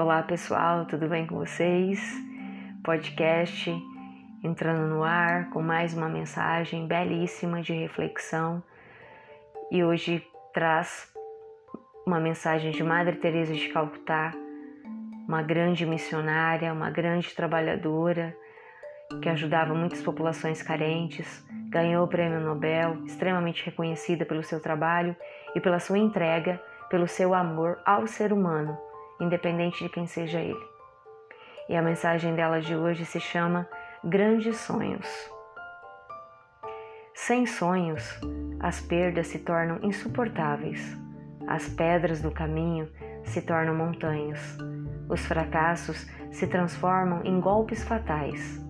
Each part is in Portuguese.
Olá pessoal, tudo bem com vocês? Podcast entrando no ar com mais uma mensagem belíssima de reflexão e hoje traz uma mensagem de Madre Teresa de Calcutá, uma grande missionária, uma grande trabalhadora que ajudava muitas populações carentes, ganhou o Prêmio Nobel, extremamente reconhecida pelo seu trabalho e pela sua entrega, pelo seu amor ao ser humano independente de quem seja ele. E a mensagem dela de hoje se chama Grandes Sonhos. Sem sonhos, as perdas se tornam insuportáveis, as pedras do caminho se tornam montanhas, os fracassos se transformam em golpes fatais.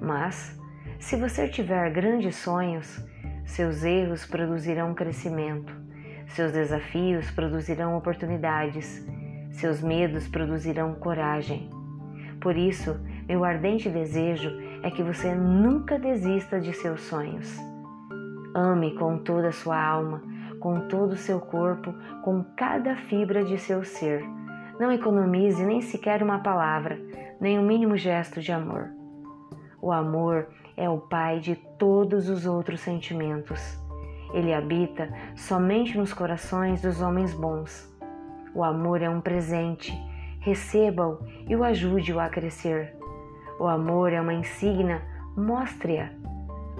Mas, se você tiver grandes sonhos, seus erros produzirão crescimento, seus desafios produzirão oportunidades seus medos produzirão coragem. Por isso, meu ardente desejo é que você nunca desista de seus sonhos. Ame com toda a sua alma, com todo o seu corpo, com cada fibra de seu ser. Não economize nem sequer uma palavra, nem um mínimo gesto de amor. O amor é o pai de todos os outros sentimentos. Ele habita somente nos corações dos homens bons. O amor é um presente. Receba-o e o ajude-o a crescer. O amor é uma insígnia. Mostre-a.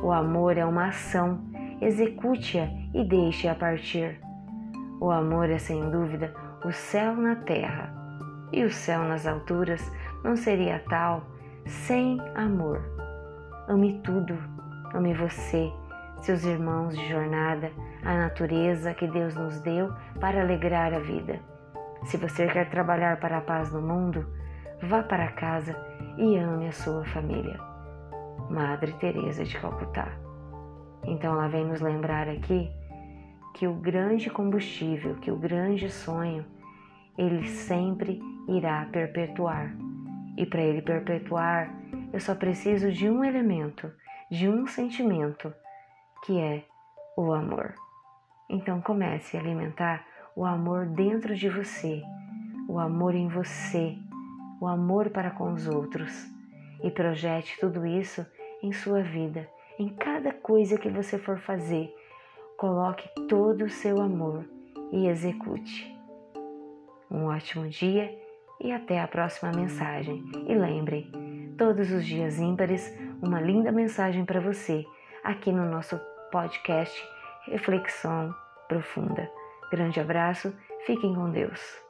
O amor é uma ação. Execute-a e deixe-a partir. O amor é sem dúvida o céu na terra. E o céu nas alturas não seria tal sem amor. Ame tudo. Ame você, seus irmãos de jornada, a natureza que Deus nos deu para alegrar a vida. Se você quer trabalhar para a paz no mundo, vá para casa e ame a sua família. Madre Teresa de Calcutá. Então ela vem nos lembrar aqui que o grande combustível, que o grande sonho, ele sempre irá perpetuar. E para ele perpetuar, eu só preciso de um elemento, de um sentimento, que é o amor. Então comece a alimentar o amor dentro de você, o amor em você, o amor para com os outros e projete tudo isso em sua vida, em cada coisa que você for fazer. Coloque todo o seu amor e execute. Um ótimo dia e até a próxima mensagem. E lembre, todos os dias ímpares, uma linda mensagem para você aqui no nosso podcast Reflexão Profunda. Grande abraço, fiquem com Deus.